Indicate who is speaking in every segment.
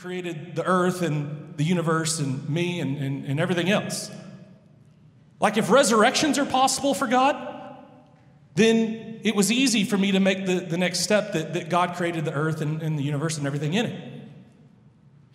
Speaker 1: created the earth and the universe and me and, and, and everything else. Like, if resurrections are possible for God, then it was easy for me to make the, the next step that, that God created the earth and, and the universe and everything in it.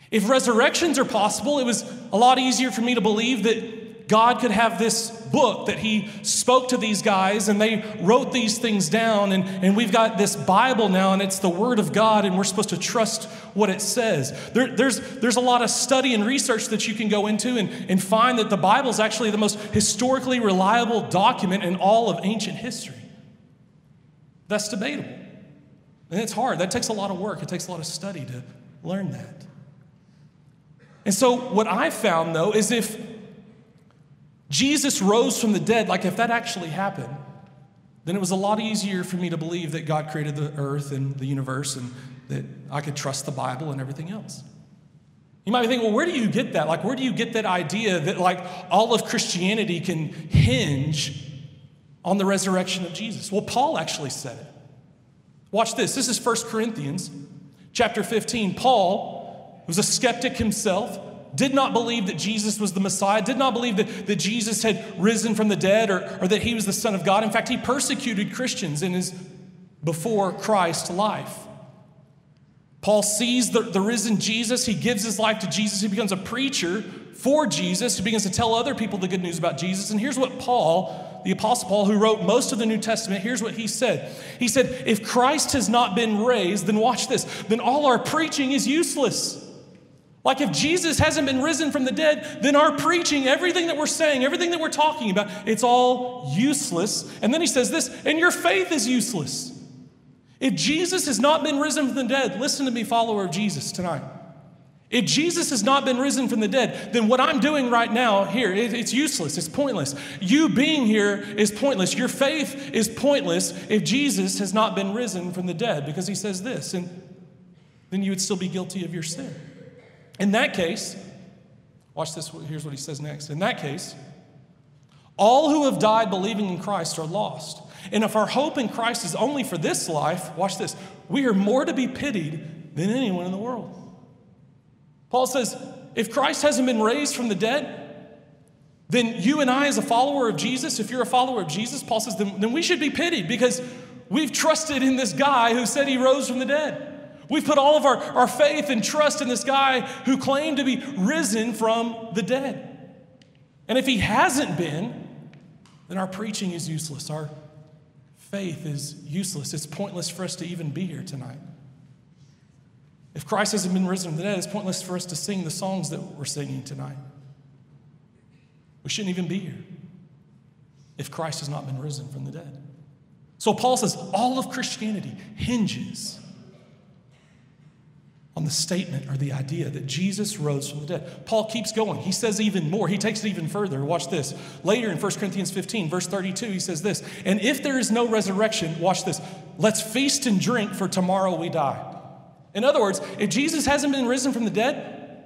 Speaker 1: If resurrections are possible, it was a lot easier for me to believe that God could have this book that He spoke to these guys and they wrote these things down. And, and we've got this Bible now and it's the Word of God and we're supposed to trust what it says. There, there's, there's a lot of study and research that you can go into and, and find that the Bible is actually the most historically reliable document in all of ancient history. That's debatable. And it's hard. That takes a lot of work, it takes a lot of study to learn that. And so, what I found though is if Jesus rose from the dead, like if that actually happened, then it was a lot easier for me to believe that God created the earth and the universe and that I could trust the Bible and everything else. You might be thinking, well, where do you get that? Like, where do you get that idea that, like, all of Christianity can hinge on the resurrection of Jesus? Well, Paul actually said it. Watch this. This is 1 Corinthians chapter 15. Paul was a skeptic himself did not believe that Jesus was the Messiah, did not believe that, that Jesus had risen from the dead or, or that he was the Son of God. In fact, he persecuted Christians in his before Christ life. Paul sees the, the risen Jesus. He gives his life to Jesus. He becomes a preacher for Jesus. He begins to tell other people the good news about Jesus. And here's what Paul, the Apostle Paul, who wrote most of the New Testament, here's what he said. He said, If Christ has not been raised, then watch this, then all our preaching is useless. Like if Jesus hasn't been risen from the dead, then our preaching, everything that we're saying, everything that we're talking about, it's all useless. And then he says this, and your faith is useless. If Jesus has not been risen from the dead, listen to me, follower of Jesus, tonight. If Jesus has not been risen from the dead, then what I'm doing right now here, it's useless. It's pointless. You being here is pointless. Your faith is pointless if Jesus has not been risen from the dead, because he says this, and then you would still be guilty of your sin. In that case, watch this, here's what he says next. In that case, all who have died believing in Christ are lost. And if our hope in Christ is only for this life, watch this, we are more to be pitied than anyone in the world. Paul says, if Christ hasn't been raised from the dead, then you and I, as a follower of Jesus, if you're a follower of Jesus, Paul says, then, then we should be pitied because we've trusted in this guy who said he rose from the dead. We've put all of our, our faith and trust in this guy who claimed to be risen from the dead. And if he hasn't been, then our preaching is useless. Our faith is useless. It's pointless for us to even be here tonight. If Christ hasn't been risen from the dead, it's pointless for us to sing the songs that we're singing tonight. We shouldn't even be here if Christ has not been risen from the dead. So Paul says all of Christianity hinges on the statement or the idea that Jesus rose from the dead. Paul keeps going. He says even more. He takes it even further. Watch this. Later in 1 Corinthians 15, verse 32, he says this And if there is no resurrection, watch this, let's feast and drink, for tomorrow we die. In other words, if Jesus hasn't been risen from the dead,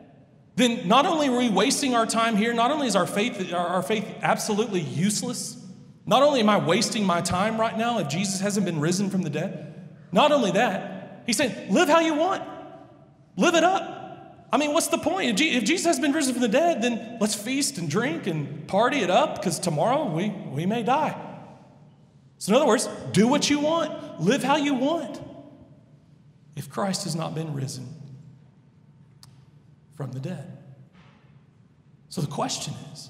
Speaker 1: then not only are we wasting our time here, not only is our faith, our faith absolutely useless, not only am I wasting my time right now if Jesus hasn't been risen from the dead, not only that, he's saying, live how you want. Live it up. I mean, what's the point? If Jesus has been risen from the dead, then let's feast and drink and party it up because tomorrow we, we may die. So, in other words, do what you want, live how you want. If Christ has not been risen from the dead. So, the question is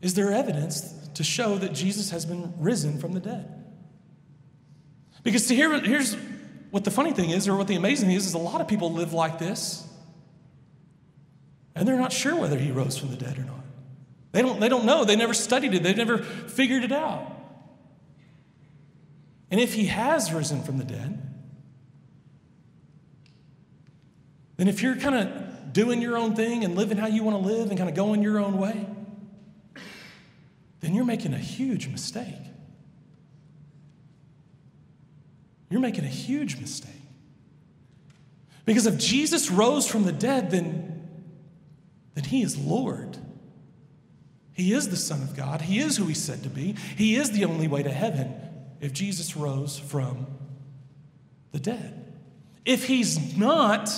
Speaker 1: Is there evidence to show that Jesus has been risen from the dead? Because to here, here's what the funny thing is, or what the amazing thing is, is a lot of people live like this, and they're not sure whether he rose from the dead or not. They don't, they don't know. They never studied it, they've never figured it out. And if he has risen from the dead, then if you're kind of doing your own thing and living how you want to live and kind of going your own way, then you're making a huge mistake. You're making a huge mistake. Because if Jesus rose from the dead, then, then he is Lord. He is the Son of God. He is who he said to be. He is the only way to heaven if Jesus rose from the dead. If he's not,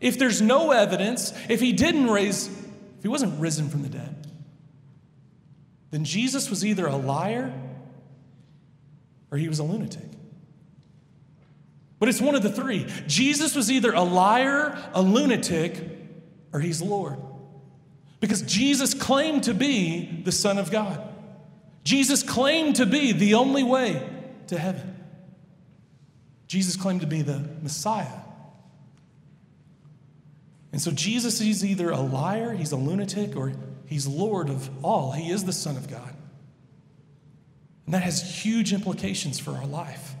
Speaker 1: If there's no evidence, if he didn't raise, if he wasn't risen from the dead, then Jesus was either a liar or he was a lunatic. But it's one of the three. Jesus was either a liar, a lunatic, or he's Lord. Because Jesus claimed to be the Son of God. Jesus claimed to be the only way to heaven. Jesus claimed to be the Messiah. And so Jesus is either a liar, he's a lunatic, or he's Lord of all. He is the Son of God. And that has huge implications for our life.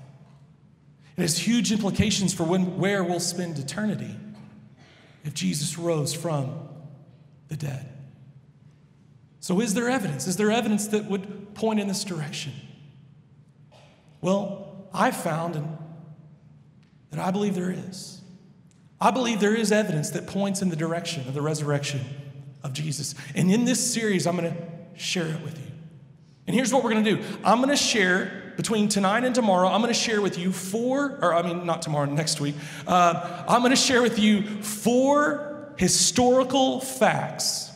Speaker 1: It has huge implications for when, where we'll spend eternity if Jesus rose from the dead. So, is there evidence? Is there evidence that would point in this direction? Well, I found and that I believe there is. I believe there is evidence that points in the direction of the resurrection of Jesus. And in this series, I'm going to share it with you. And here's what we're going to do I'm going to between tonight and tomorrow, I'm going to share with you four, or I mean, not tomorrow, next week. Uh, I'm going to share with you four historical facts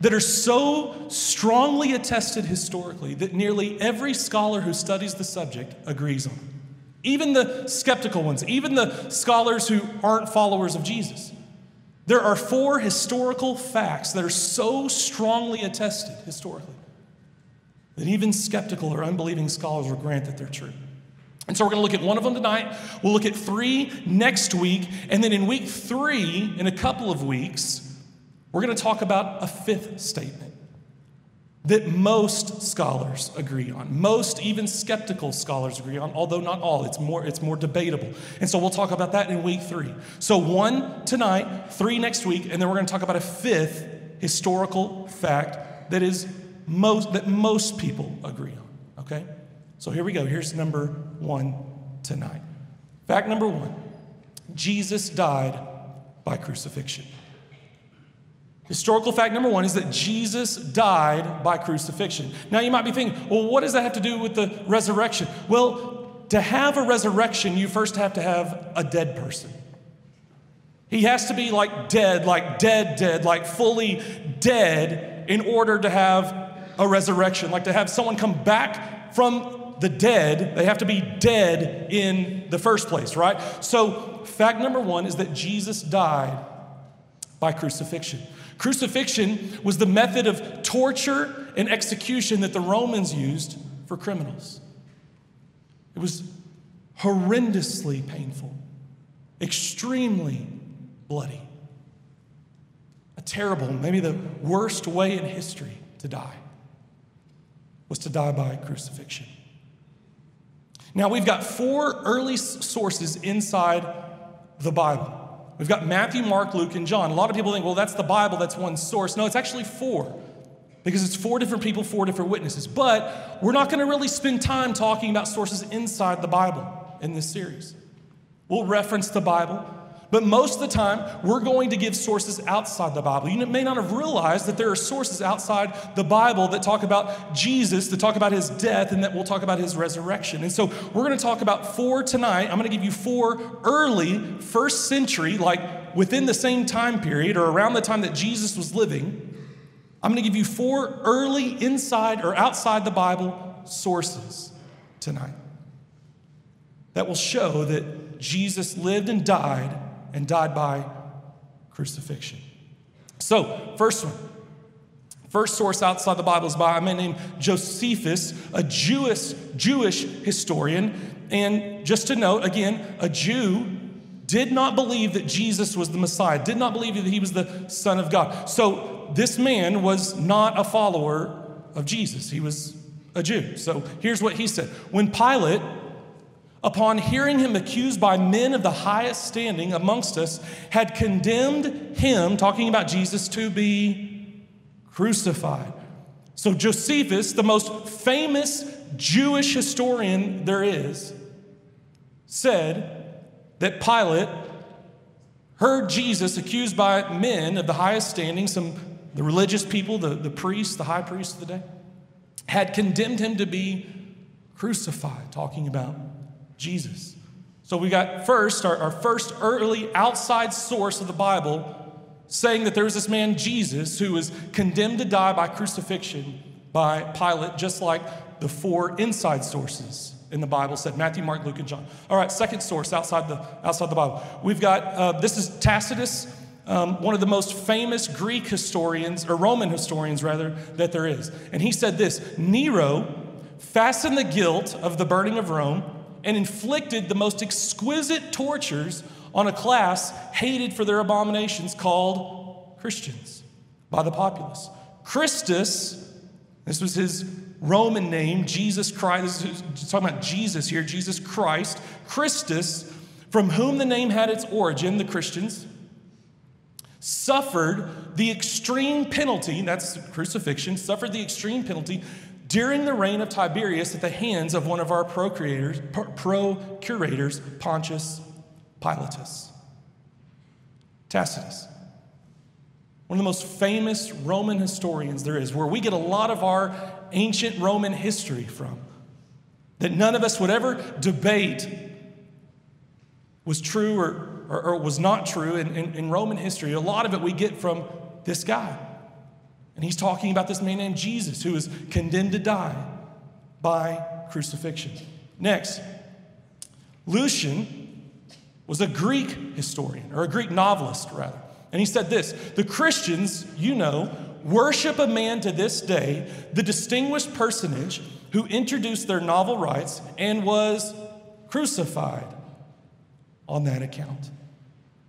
Speaker 1: that are so strongly attested historically that nearly every scholar who studies the subject agrees on. Even the skeptical ones, even the scholars who aren't followers of Jesus. There are four historical facts that are so strongly attested historically that even skeptical or unbelieving scholars will grant that they're true. And so we're going to look at one of them tonight. We'll look at three next week. And then in week three, in a couple of weeks, we're going to talk about a fifth statement that most scholars agree on. Most, even skeptical scholars agree on, although not all. It's more, it's more debatable. And so we'll talk about that in week three. So one tonight, three next week, and then we're going to talk about a fifth historical fact that is most that most people agree on. Okay? So here we go. Here's number one tonight. Fact number one Jesus died by crucifixion. Historical fact number one is that Jesus died by crucifixion. Now you might be thinking, well, what does that have to do with the resurrection? Well, to have a resurrection, you first have to have a dead person. He has to be like dead, like dead, dead, like fully dead in order to have a resurrection. Like to have someone come back from the dead, they have to be dead in the first place, right? So, fact number one is that Jesus died by crucifixion. Crucifixion was the method of torture and execution that the Romans used for criminals. It was horrendously painful, extremely bloody. A terrible, maybe the worst way in history to die was to die by crucifixion. Now, we've got four early sources inside the Bible. We've got Matthew, Mark, Luke, and John. A lot of people think, well, that's the Bible, that's one source. No, it's actually four because it's four different people, four different witnesses. But we're not going to really spend time talking about sources inside the Bible in this series. We'll reference the Bible, but most of the time, we're going to give sources outside the Bible. You may not have realized that there are sources outside the Bible that talk about Jesus, that talk about his death, and that we'll talk about his resurrection. And so we're going to talk about four tonight. I'm going to give you four early, first century, like within the same time period or around the time that Jesus was living. I'm going to give you four early, inside or outside the Bible sources tonight that will show that Jesus lived and died and died by crucifixion. So, first one. First source outside the Bible is by a man named Josephus, a Jewish, Jewish historian. And just to note, again, a Jew did not believe that Jesus was the Messiah, did not believe that he was the Son of God. So this man was not a follower of Jesus, he was a Jew. So here's what he said When Pilate upon hearing him accused by men of the highest standing amongst us, had condemned him, talking about Jesus, to be crucified. So Josephus, the most famous Jewish historian there is, said that Pilate heard Jesus accused by men of the highest standing, some the religious people, the, the priests, the high priests of the day, had condemned him to be crucified, talking about Jesus. So we got first, our, our first early outside source of the Bible saying that there was this man, Jesus, who was condemned to die by crucifixion by Pilate, just like the four inside sources in the Bible said Matthew, Mark, Luke, and John. All right, second source outside the, outside the Bible. We've got, uh, this is Tacitus, um, one of the most famous Greek historians, or Roman historians rather, that there is. And he said this Nero fastened the guilt of the burning of Rome and inflicted the most exquisite tortures on a class hated for their abominations called Christians by the populace. Christus, this was his Roman name, Jesus Christ, this is talking about Jesus here, Jesus Christ, Christus, from whom the name had its origin, the Christians, suffered the extreme penalty, that's crucifixion, suffered the extreme penalty during the reign of Tiberius at the hands of one of our procurators, procurators Pontius Pilatus. Tacitus, one of the most famous Roman historians there is, where we get a lot of our ancient Roman history from, that none of us would ever debate was true or, or, or was not true in, in, in Roman history. A lot of it we get from this guy. And he's talking about this man named Jesus who is condemned to die by crucifixion. Next, Lucian was a Greek historian, or a Greek novelist, rather. And he said this The Christians, you know, worship a man to this day, the distinguished personage who introduced their novel rites and was crucified on that account.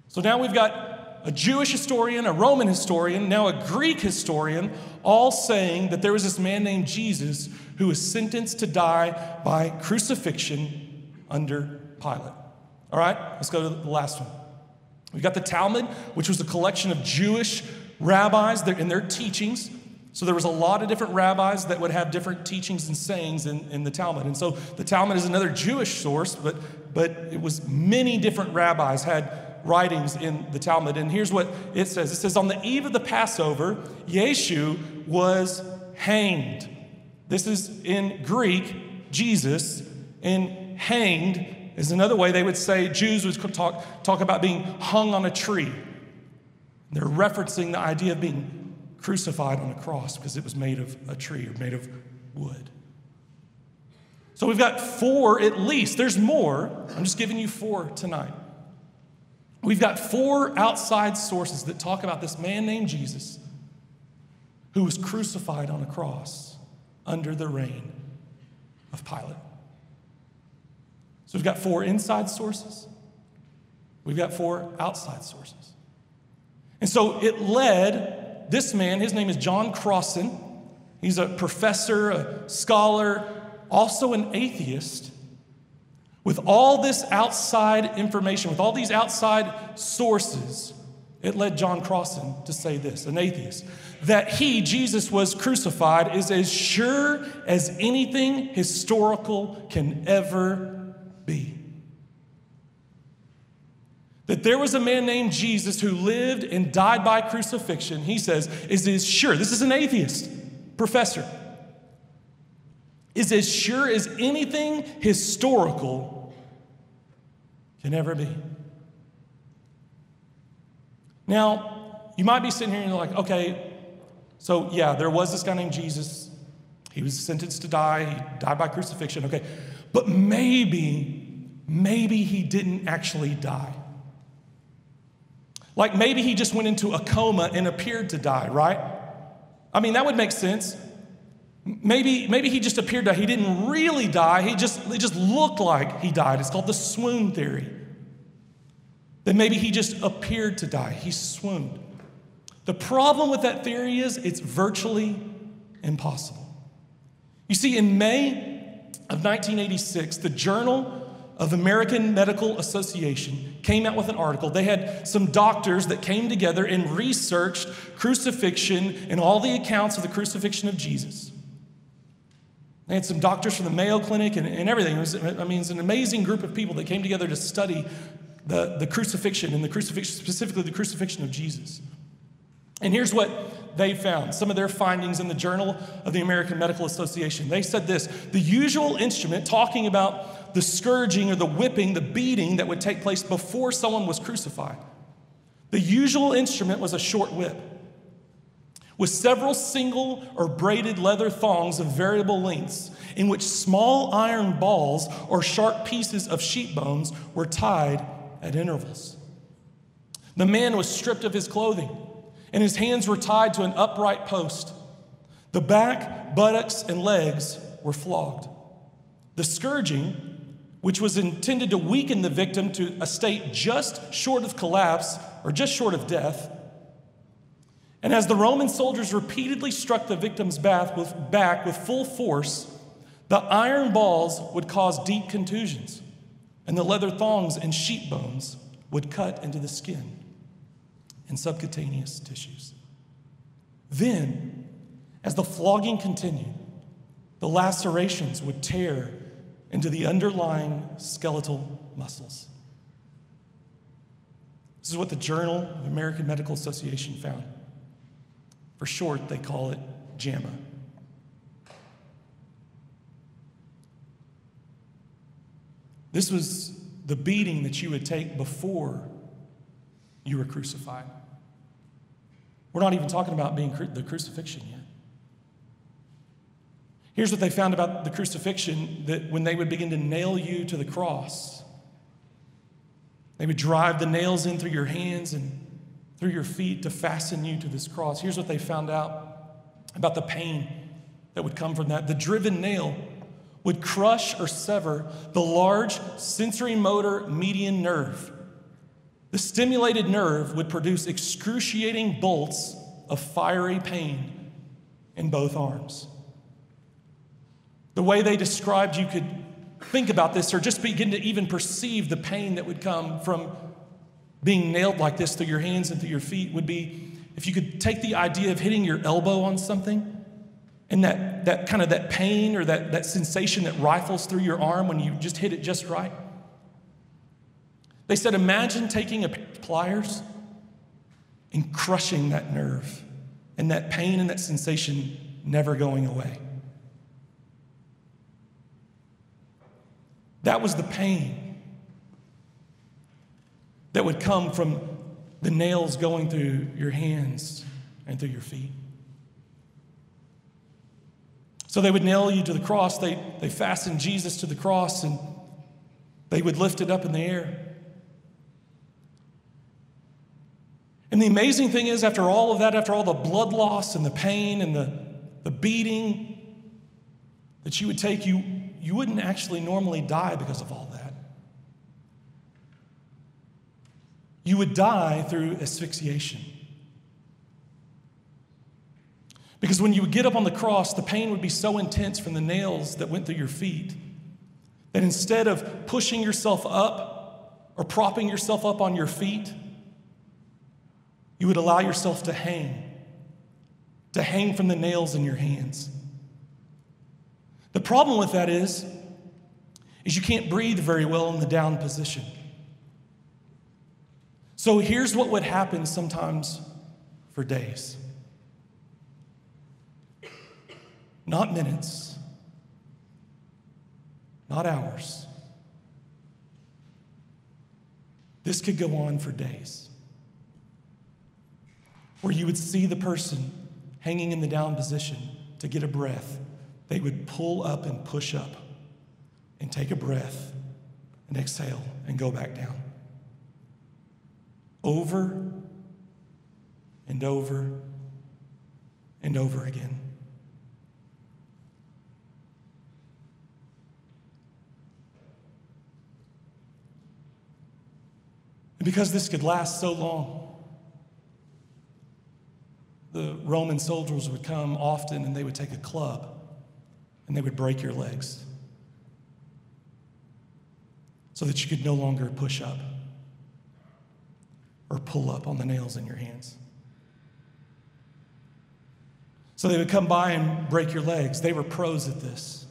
Speaker 1: So now we've got a Jewish historian, a Roman historian, now a Greek historian, all saying that there was this man named Jesus who was sentenced to die by crucifixion under Pilate. All right, let's go to the last one. We've got the Talmud, which was a collection of Jewish rabbis in their teachings. So there was a lot of different rabbis that would have different teachings and sayings in, in the Talmud. And so the Talmud is another Jewish source, but, but it was many different rabbis had writings in the Talmud. And here's what it says. It says, on the eve of the Passover, Yeshu was hanged. This is in Greek, Jesus, and hanged is another way they would say Jews would talk, talk about being hung on a tree. They're referencing the idea of being crucified on a cross because it was made of a tree or made of wood. So we've got four at least. There's more. I'm just giving you four tonight. We've got four outside sources that talk about this man named Jesus who was crucified on a cross under the reign of Pilate. So we've got four inside sources, we've got four outside sources. And so it led this man, his name is John Crossan. He's a professor, a scholar, also an atheist. With all this outside information, with all these outside sources, it led John Crossan to say this, an atheist, that he, Jesus, was crucified is as sure as anything historical can ever be. That there was a man named Jesus who lived and died by crucifixion, he says, is as sure, this is an atheist professor, is as sure as anything historical can ever be. Now, you might be sitting here and you're like, okay, so yeah, there was this guy named Jesus. He was sentenced to die, he died by crucifixion, okay, but maybe, maybe he didn't actually die. Like maybe he just went into a coma and appeared to die, right? I mean, that would make sense. Maybe, maybe he just appeared to He didn't really die. He just, it just looked like he died. It's called the swoon theory. Then maybe he just appeared to die. He swooned. The problem with that theory is it's virtually impossible. You see, in May of 1986, the Journal of American Medical Association came out with an article. They had some doctors that came together and researched crucifixion and all the accounts of the crucifixion of Jesus. They had some doctors from the Mayo Clinic and, and everything. Was, I mean, it's an amazing group of people that came together to study the, the crucifixion and the crucifixion, specifically the crucifixion of Jesus. And here's what they found, some of their findings in the Journal of the American Medical Association. They said this the usual instrument, talking about the scourging or the whipping, the beating that would take place before someone was crucified, the usual instrument was a short whip with several single or braided leather thongs of variable lengths, in which small iron balls or sharp pieces of sheep bones were tied at intervals. The man was stripped of his clothing, and his hands were tied to an upright post. The back, buttocks, and legs were flogged. The scourging, which was intended to weaken the victim to a state just short of collapse or just short of death, and as the Roman soldiers repeatedly struck the victim's back with, full force, the iron balls would cause deep contusions, and the leather thongs and sheep bones would cut into the skin and subcutaneous tissues. Then, as the flogging continued, the lacerations would tear into the underlying skeletal muscles. This is what the Journal of the American Medical Association found. For short, they call it JAMA. This was the beating that you would take before you were crucified. We're not even talking about being cru- the crucifixion yet. Here's what they found about the crucifixion that when they would begin to nail you to the cross, they would drive the nails in through your hands and through your feet to fasten you to this cross. Here's what they found out about the pain that would come from that. The driven nail would crush or sever the large sensory motor median nerve. The stimulated nerve would produce excruciating bolts of fiery pain in both arms. The way they described, you could think about this or just begin to even perceive the pain that would come from being nailed like this through your hands and through your feet would be if you could take the idea of hitting your elbow on something and that, that kind of that pain or that, that sensation that rifles through your arm when you just hit it just right. They said, imagine taking a pliers and crushing that nerve and that pain and that sensation never going away. That was the pain that would come from the nails going through your hands and through your feet. So they would nail you to the cross. They, they fastened Jesus to the cross and they would lift it up in the air. And the amazing thing is, after all of that, after all the blood loss and the pain and the, the beating that you would take, you, you wouldn't actually normally die because of all that. You would die through asphyxiation. Because when you would get up on the cross, the pain would be so intense from the nails that went through your feet that instead of pushing yourself up or propping yourself up on your feet, you would allow yourself to hang, to hang from the nails in your hands. The problem with that is, is you can't breathe very well in the down position. So here's what would happen sometimes for days not minutes, not hours. This could go on for days. Where you would see the person hanging in the down position to get a breath. They would pull up and push up and take a breath and exhale and go back down over and over and over again. And because this could last so long, the Roman soldiers would come often and they would take a club and they would break your legs so that you could no longer push up or pull up on the nails in your hands. So they would come by and break your legs. They were pros at this.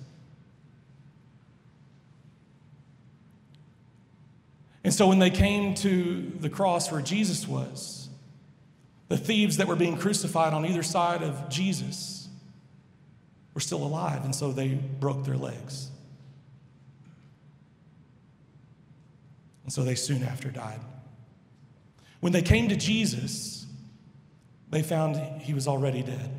Speaker 1: And so when they came to the cross where Jesus was, The thieves that were being crucified on either side of Jesus were still alive, and so they broke their legs. And so they soon after died. When they came to Jesus, they found he was already dead.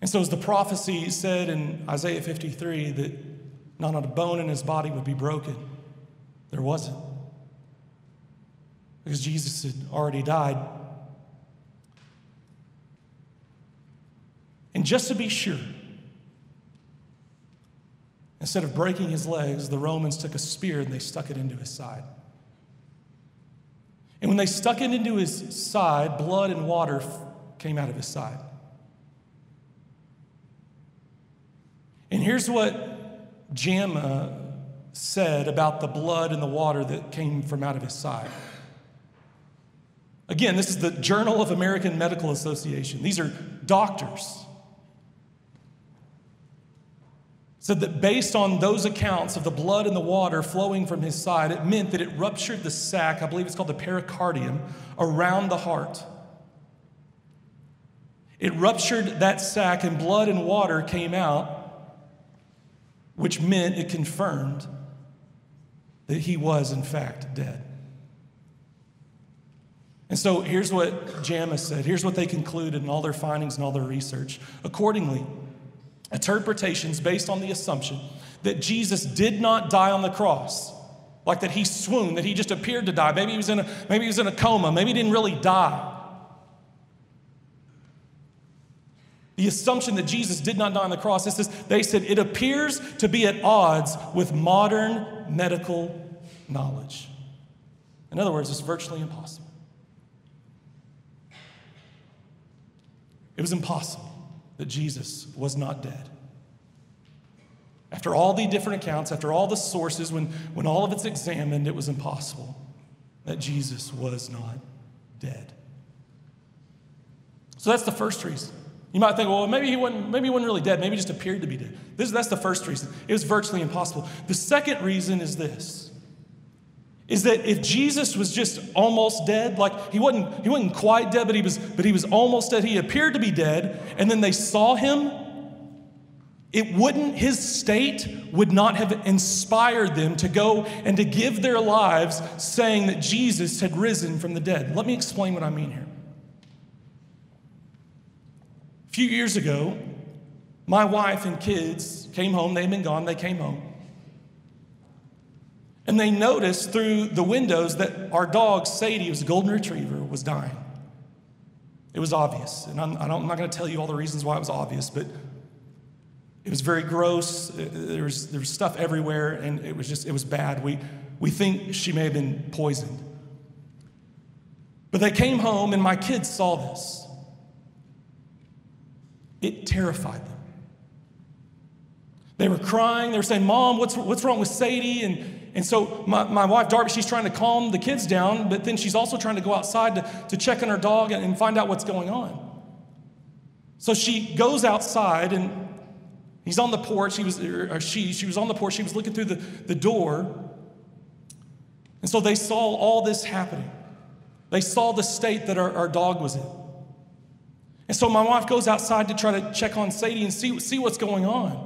Speaker 1: And so, as the prophecy said in Isaiah 53 that not a bone in his body would be broken, there wasn't. Because Jesus had already died. And just to be sure, instead of breaking his legs, the Romans took a spear and they stuck it into his side. And when they stuck it into his side, blood and water came out of his side. And here's what JAMA said about the blood and the water that came from out of his side. Again, this is the Journal of American Medical Association. These are doctors. Said that based on those accounts of the blood and the water flowing from his side, it meant that it ruptured the sac, I believe it's called the pericardium, around the heart. It ruptured that sac, and blood and water came out which meant it confirmed that he was, in fact, dead. And so here's what JAMA said. Here's what they concluded in all their findings and all their research. Accordingly, interpretations based on the assumption that Jesus did not die on the cross, like that he swooned, that he just appeared to die. Maybe he was in a, maybe he was in a coma, maybe he didn't really die. The assumption that Jesus did not die on the cross, is this, they said it appears to be at odds with modern medical knowledge. In other words, it's virtually impossible. It was impossible that Jesus was not dead. After all the different accounts, after all the sources, when, when all of it's examined, it was impossible that Jesus was not dead. So that's the first reason. You might think, well, maybe he wasn't, maybe he wasn't really dead. Maybe he just appeared to be dead. This, that's the first reason. It was virtually impossible. The second reason is this. Is that if Jesus was just almost dead, like he wasn't, he wasn't quite dead, but he was, but he was almost dead. He appeared to be dead, and then they saw him. It wouldn't, his state would not have inspired them to go and to give their lives saying that Jesus had risen from the dead. Let me explain what I mean here A few years ago, my wife and kids came home. They'd been gone, they came home. And they noticed through the windows that our dog, Sadie, was a golden retriever, was dying. It was obvious. And I'm, I am not going to tell you all the reasons why it was obvious, but it was very gross. Uh, there was, there was stuff everywhere, and it was just, it was bad. We, we think she may have been poisoned. But they came home, and my kids saw this. It terrified them. They were crying. They were saying, Mom, what's, what's wrong with Sadie? And, and so my, my wife, Darby, she's trying to calm the kids down, but then she's also trying to go outside to, to check on her dog and, and find out what's going on. So she goes outside and he's on the porch. He was, or she, she was on the porch. She was looking through the, the door. And so they saw all this happening. They saw the state that our, our dog was in. And so my wife goes outside to try to check on Sadie and see, see what's going on.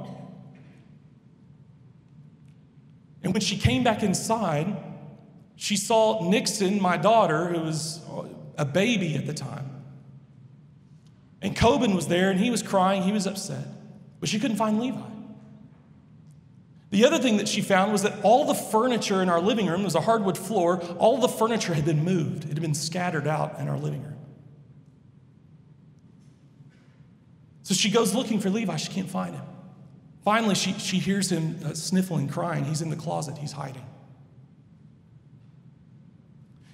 Speaker 1: And when she came back inside, she saw Nixon, my daughter, who was a baby at the time. And Coben was there and he was crying, he was upset, but she couldn't find Levi. The other thing that she found was that all the furniture in our living room was a hardwood floor, all the furniture had been moved, it had been scattered out in our living room. So she goes looking for Levi. She can't find him. Finally, she, she hears him uh, sniffling, crying. He's in the closet, he's hiding.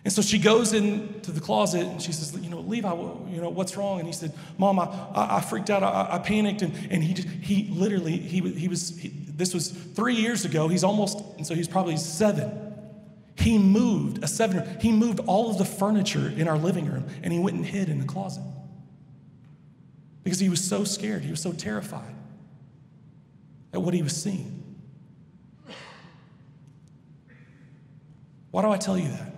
Speaker 1: And so she goes into the closet and she says, You know, Levi, you know, what's wrong? And he said, Mom, I, I, freaked out. I, I, panicked. And, and he, just, he literally, he, he was, he, this was three years ago. He's almost, and so he's probably seven. He moved, a seven, he moved all of the furniture in our living room and he went and hid in the closet because he was so scared, he was so terrified at what he was seeing. Why do I tell you that?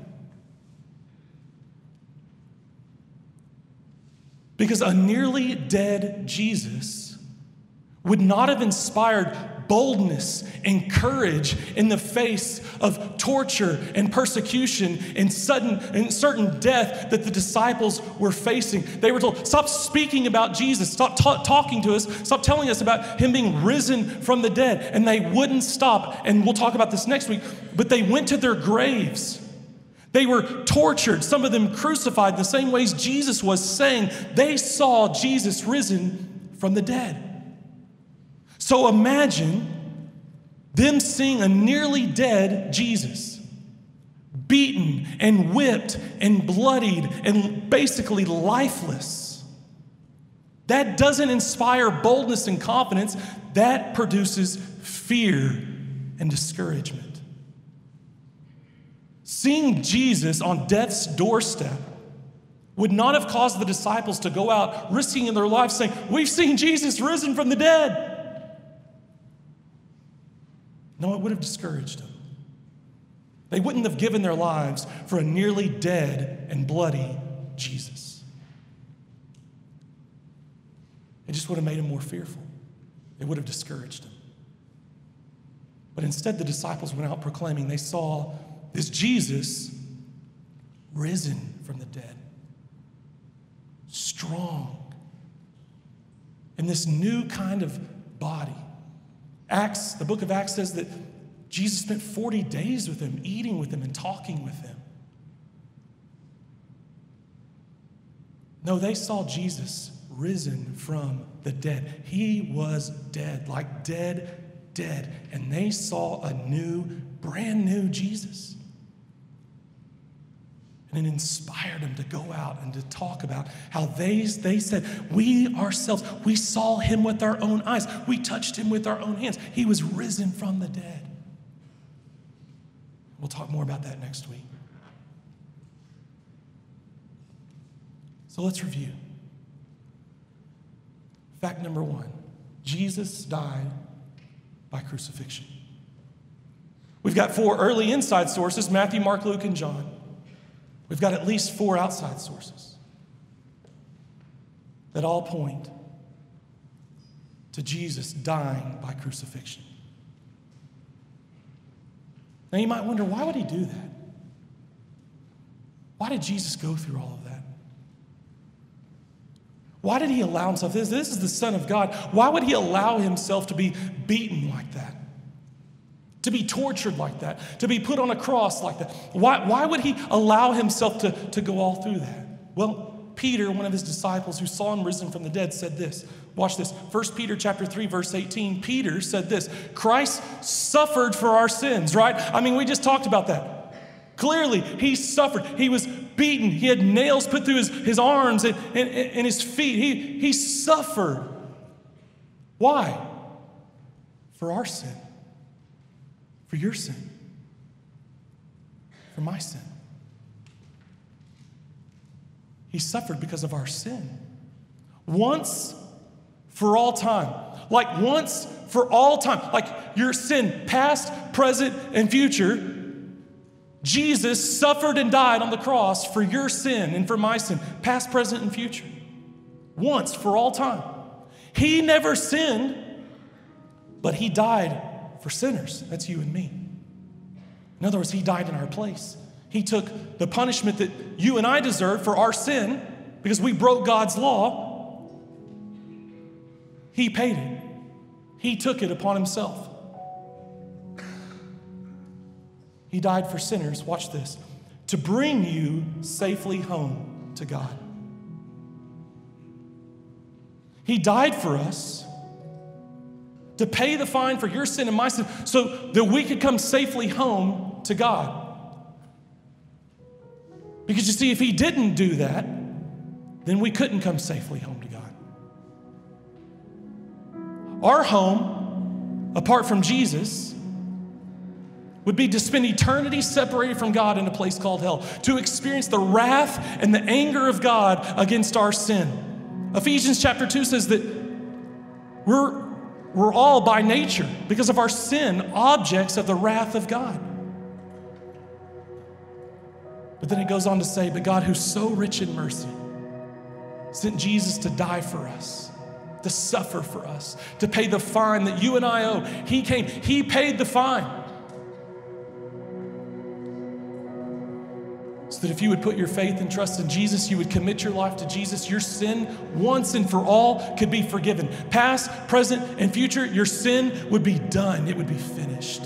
Speaker 1: Because a nearly dead Jesus would not have inspired boldness and courage in the face of torture and persecution and sudden and certain death that the disciples were facing. They were told, stop speaking about Jesus, stop ta- talking to us, stop telling us about him being risen from the dead. And they wouldn't stop. And we'll talk about this next week, but they went to their graves. They were tortured, some of them crucified the same ways Jesus was, saying they saw Jesus risen from the dead. So imagine them seeing a nearly dead Jesus, beaten and whipped and bloodied and basically lifeless. That doesn't inspire boldness and confidence, that produces fear and discouragement. Seeing Jesus on death's doorstep would not have caused the disciples to go out risking their lives saying, We've seen Jesus risen from the dead. No, it would have discouraged them. They wouldn't have given their lives for a nearly dead and bloody Jesus. It just would have made them more fearful. It would have discouraged them. But instead, the disciples went out proclaiming they saw this Jesus risen from the dead, strong, in this new kind of body Acts, the book of Acts says that Jesus spent 40 days with them, eating with them and talking with them. No, they saw Jesus risen from the dead. He was dead, like dead, dead. And they saw a new, brand new Jesus. And it inspired them to go out and to talk about how they, they said, We ourselves, we saw him with our own eyes. We touched him with our own hands. He was risen from the dead. We'll talk more about that next week. So let's review. Fact number one Jesus died by crucifixion. We've got four early inside sources Matthew, Mark, Luke, and John. We've got at least four outside sources that all point to Jesus dying by crucifixion. Now you might wonder why would he do that? Why did Jesus go through all of that? Why did he allow himself this? This is the Son of God. Why would he allow himself to be beaten like that? To be tortured like that, to be put on a cross like that. Why, why would he allow himself to, to go all through that? Well, Peter, one of his disciples who saw him risen from the dead, said this. Watch this. 1 Peter chapter 3, verse 18. Peter said this Christ suffered for our sins, right? I mean, we just talked about that. Clearly, he suffered. He was beaten. He had nails put through his, his arms and, and, and his feet. He, he suffered. Why? For our sin for your sin, for my sin. He suffered because of our sin. Once for all time. Like once for all time. Like your sin, past, present, and future. Jesus suffered and died on the cross for your sin and for my sin, past, present, and future. Once for all time. He never sinned, but he died for sinners. That's you and me. In other words, He died in our place. He took the punishment that you and I deserve for our sin because we broke God's law. He paid it, He took it upon Himself. He died for sinners, watch this, to bring you safely home to God. He died for us to pay the fine for your sin and my sin so that we could come safely home to God. Because you see, if He didn't do that, then we couldn't come safely home to God. Our home, apart from Jesus, would be to spend eternity separated from God in a place called hell, to experience the wrath and the anger of God against our sin. Ephesians chapter 2 says that we're we're all by nature, because of our sin, objects of the wrath of God. But then it goes on to say, But God, who's so rich in mercy, sent Jesus to die for us, to suffer for us, to pay the fine that you and I owe. He came, He paid the fine. That if you would put your faith and trust in Jesus, you would commit your life to Jesus, your sin once and for all could be forgiven. Past, present, and future, your sin would be done, it would be finished.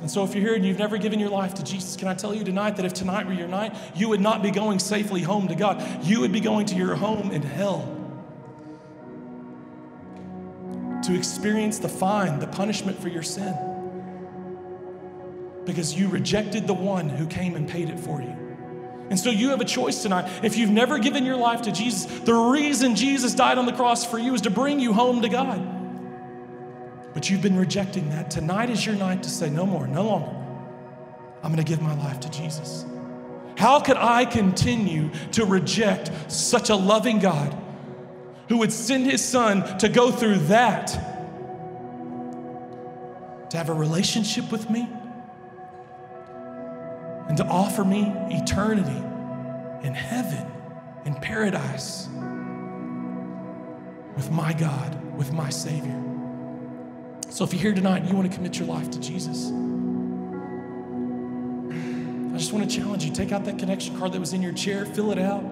Speaker 1: And so, if you're here and you've never given your life to Jesus, can I tell you tonight that if tonight were your night, you would not be going safely home to God. You would be going to your home in hell to experience the fine, the punishment for your sin because you rejected the one who came and paid it for you. And so you have a choice tonight. If you've never given your life to Jesus, the reason Jesus died on the cross for you is to bring you home to God. But you've been rejecting that. Tonight is your night to say, no more, no longer. I'm going to give my life to Jesus. How could I continue to reject such a loving God who would send his son to go through that? To have a relationship with me? And to offer me eternity in heaven, in paradise, with my God, with my Savior. So if you're here tonight and you want to commit your life to Jesus, I just want to challenge you. Take out that connection card that was in your chair, fill it out.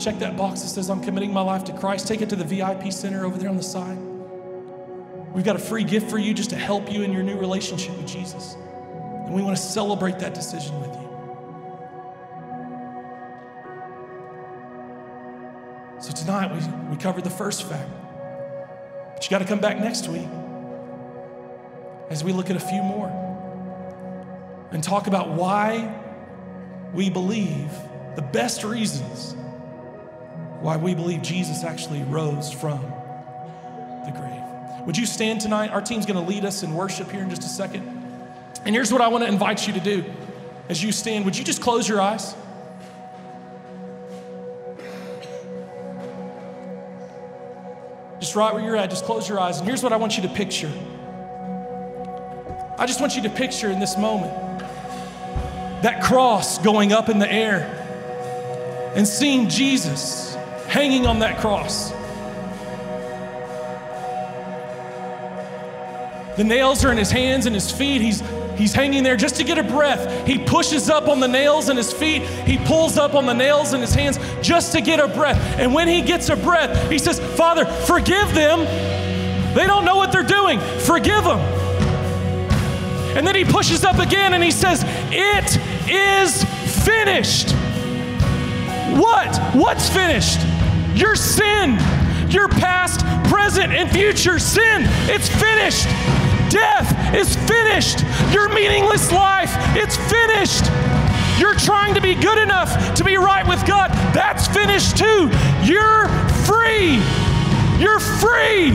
Speaker 1: Check that box that says, I'm committing my life to Christ. Take it to the VIP center over there on the side. We've got a free gift for you just to help you in your new relationship with Jesus. And we want to celebrate that decision with you. So tonight we, we covered the first fact. But you got to come back next week as we look at a few more and talk about why we believe the best reasons why we believe Jesus actually rose from the grave. Would you stand tonight? Our team's going to lead us in worship here in just a second. And here's what I want to invite you to do as you stand. Would you just close your eyes? Just right where you're at, just close your eyes. And here's what I want you to picture. I just want you to picture in this moment that cross going up in the air and seeing Jesus hanging on that cross. The nails are in his hands and his feet. He's He's hanging there just to get a breath. He pushes up on the nails in his feet. He pulls up on the nails in his hands just to get a breath. And when he gets a breath, he says, Father, forgive them. They don't know what they're doing. Forgive them. And then he pushes up again and he says, It is finished. What? What's finished? Your sin, your past, present, and future sin. It's finished. Death is finished. Your meaningless life, it's finished. You're trying to be good enough to be right with God. That's finished too. You're free. You're free.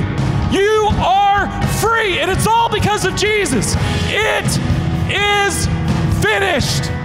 Speaker 1: You are free. And it's all because of Jesus. It is finished.